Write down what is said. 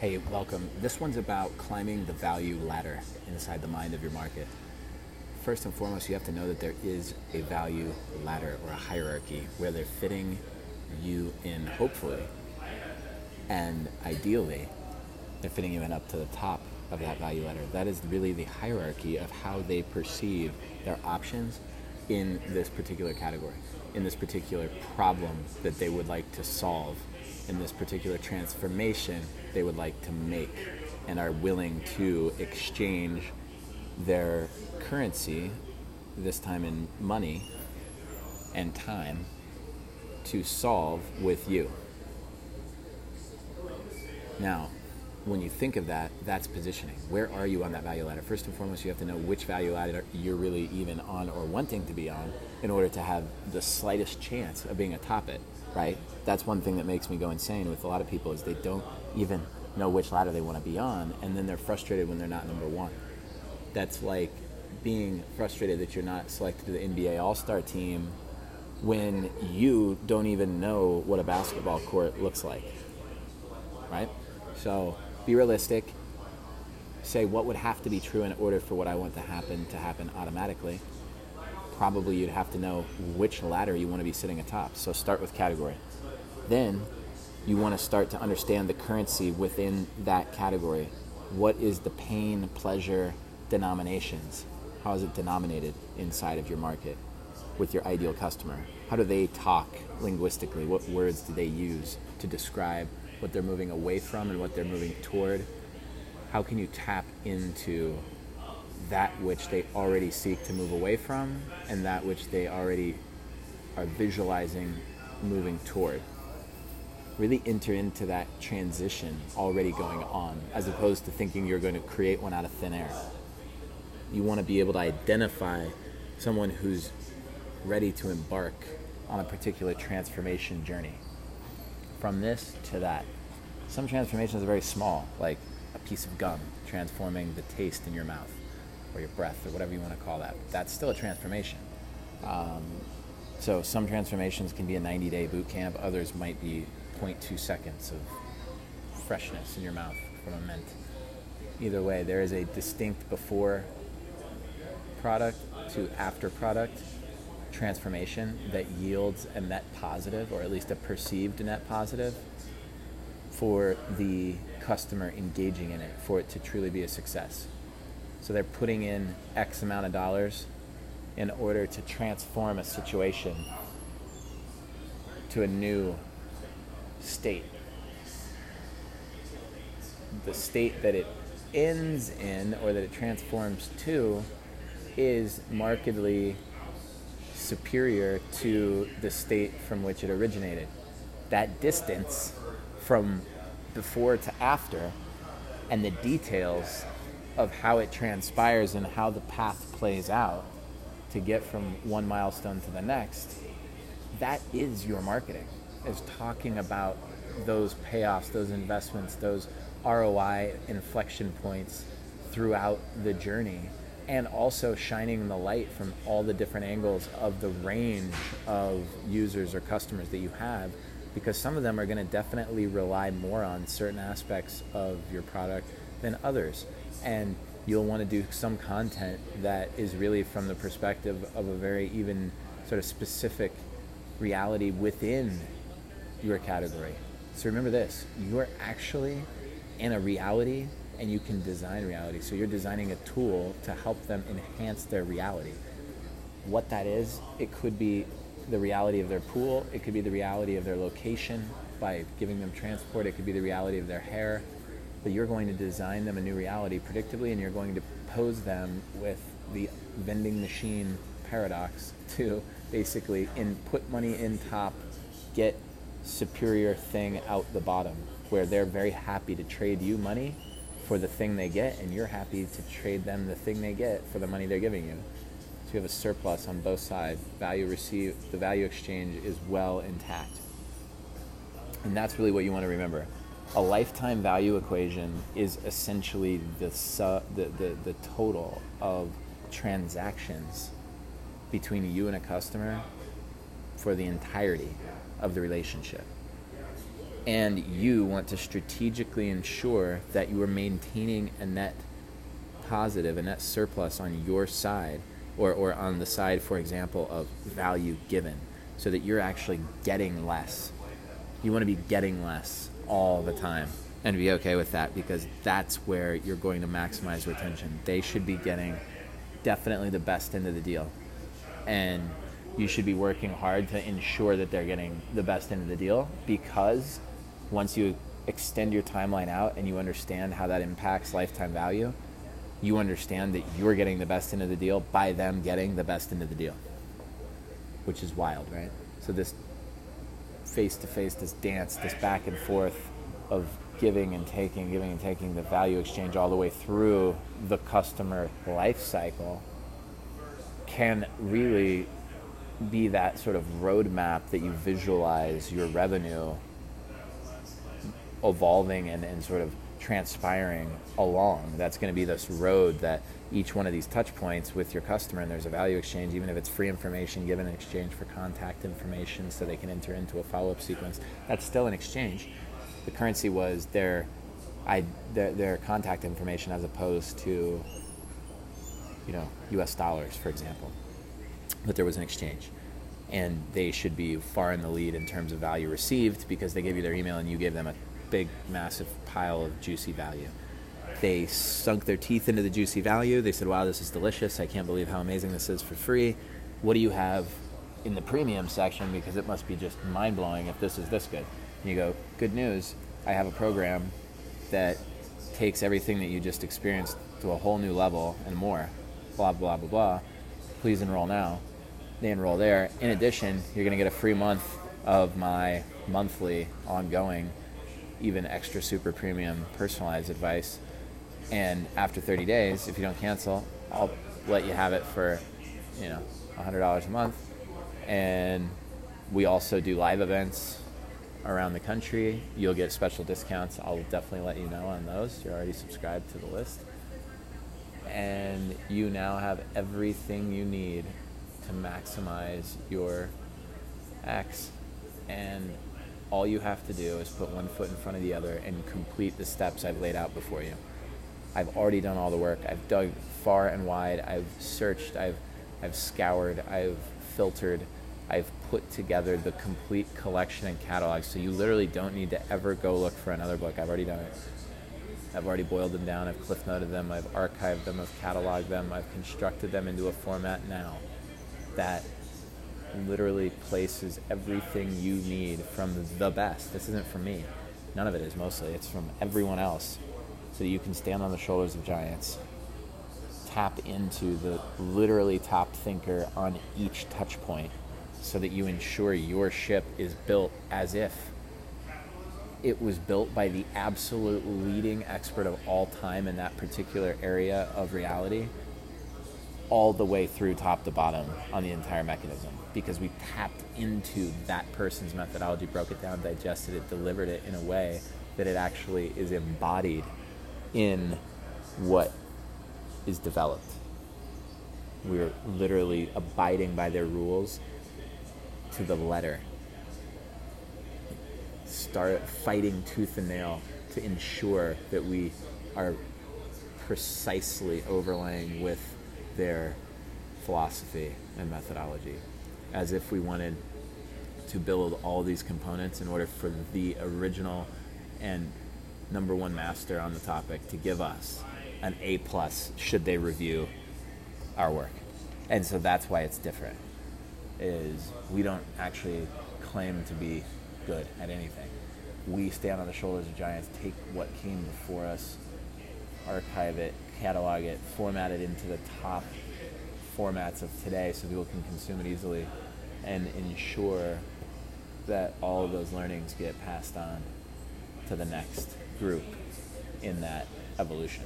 Hey, welcome. This one's about climbing the value ladder inside the mind of your market. First and foremost, you have to know that there is a value ladder or a hierarchy where they're fitting you in, hopefully, and ideally, they're fitting you in up to the top of that value ladder. That is really the hierarchy of how they perceive their options in this particular category, in this particular problem that they would like to solve, in this particular transformation they would like to make, and are willing to exchange their currency, this time in money and time, to solve with you. Now, when you think of that, that's positioning. Where are you on that value ladder? First and foremost, you have to know which value ladder you're really even on or wanting to be on in order to have the slightest chance of being atop it, right? That's one thing that makes me go insane with a lot of people is they don't even know which ladder they want to be on and then they're frustrated when they're not number 1. That's like being frustrated that you're not selected to the NBA All-Star team when you don't even know what a basketball court looks like. Right? So, be realistic. Say what would have to be true in order for what I want to happen to happen automatically. Probably you'd have to know which ladder you want to be sitting atop. So start with category. Then you want to start to understand the currency within that category. What is the pain, pleasure, denominations? How is it denominated inside of your market with your ideal customer? How do they talk linguistically? What words do they use to describe what they're moving away from and what they're moving toward, how can you tap into that which they already seek to move away from and that which they already are visualizing moving toward? Really enter into that transition already going on as opposed to thinking you're going to create one out of thin air. You want to be able to identify someone who's ready to embark on a particular transformation journey from this to that. Some transformations are very small, like a piece of gum transforming the taste in your mouth or your breath or whatever you want to call that. That's still a transformation. Um, so some transformations can be a 90 day boot camp, others might be 0.2 seconds of freshness in your mouth from a mint. Either way, there is a distinct before product to after product transformation that yields a net positive, or at least a perceived net positive, for the customer engaging in it, for it to truly be a success. So they're putting in X amount of dollars in order to transform a situation to a new state. The state that it ends in or that it transforms to is markedly superior to the state from which it originated. That distance from before to after and the details of how it transpires and how the path plays out to get from one milestone to the next, that is your marketing, is talking about those payoffs, those investments, those ROI inflection points throughout the journey and also shining the light from all the different angles of the range of users or customers that you have because some of them are going to definitely rely more on certain aspects of your product than others. And you'll want to do some content that is really from the perspective of a very even sort of specific reality within your category. So remember this you're actually in a reality and you can design reality. So you're designing a tool to help them enhance their reality. What that is, it could be the reality of their pool, it could be the reality of their location by giving them transport, it could be the reality of their hair. But you're going to design them a new reality predictably, and you're going to pose them with the vending machine paradox to basically in put money in top, get superior thing out the bottom, where they're very happy to trade you money for the thing they get, and you're happy to trade them the thing they get for the money they're giving you. So you have a surplus on both sides. Value received, the value exchange is well intact. And that's really what you want to remember. A lifetime value equation is essentially the, su- the, the, the total of transactions between you and a customer for the entirety of the relationship. And you want to strategically ensure that you are maintaining a net positive, a net surplus on your side, or, or on the side, for example, of value given, so that you're actually getting less. You want to be getting less all the time and be okay with that because that's where you're going to maximize retention. They should be getting definitely the best end of the deal. And you should be working hard to ensure that they're getting the best end of the deal because once you extend your timeline out and you understand how that impacts lifetime value, you understand that you're getting the best end of the deal by them getting the best end of the deal, which is wild, right? So, this face to face, this dance, this back and forth of giving and taking, giving and taking, the value exchange all the way through the customer life cycle can really be that sort of roadmap that you visualize your revenue evolving and, and sort of transpiring along. That's going to be this road that each one of these touch points with your customer, and there's a value exchange, even if it's free information given in exchange for contact information so they can enter into a follow up sequence, that's still an exchange. The currency was their, I, their, their contact information as opposed to, you know, US dollars, for example. But there was an exchange and they should be far in the lead in terms of value received because they gave you their email and you gave them a big, massive pile of juicy value. They sunk their teeth into the juicy value. They said, Wow, this is delicious. I can't believe how amazing this is for free. What do you have in the premium section? Because it must be just mind blowing if this is this good. And you go, Good news. I have a program that takes everything that you just experienced to a whole new level and more. Blah, blah, blah, blah. Please enroll now. They enroll there. In addition, you're going to get a free month of my monthly ongoing even extra super premium personalized advice. And after 30 days, if you don't cancel, I'll let you have it for, you know, $100 a month. And we also do live events around the country. You'll get special discounts. I'll definitely let you know on those. You're already subscribed to the list. And you now have everything you need to maximize your X and all you have to do is put one foot in front of the other and complete the steps I've laid out before you. I've already done all the work. I've dug far and wide. I've searched. I've, I've scoured. I've filtered. I've put together the complete collection and catalog. So you literally don't need to ever go look for another book. I've already done it. I've already boiled them down. I've cliff noted them. I've archived them. I've cataloged them. I've constructed them into a format now that literally places everything you need from the best. This isn't from me. None of it is mostly. It's from everyone else. So that you can stand on the shoulders of giants. Tap into the literally top thinker on each touch point so that you ensure your ship is built as if it was built by the absolute leading expert of all time in that particular area of reality all the way through top to bottom on the entire mechanism because we tapped into that person's methodology, broke it down, digested it, delivered it in a way that it actually is embodied in what is developed. We're literally abiding by their rules to the letter. Start fighting tooth and nail to ensure that we are precisely overlaying with their philosophy and methodology as if we wanted to build all these components in order for the original and number one master on the topic to give us an A plus should they review our work. And so that's why it's different. Is we don't actually claim to be good at anything. We stand on the shoulders of giants, take what came before us, archive it, catalog it, format it into the top formats of today so people can consume it easily and ensure that all of those learnings get passed on to the next group in that evolution.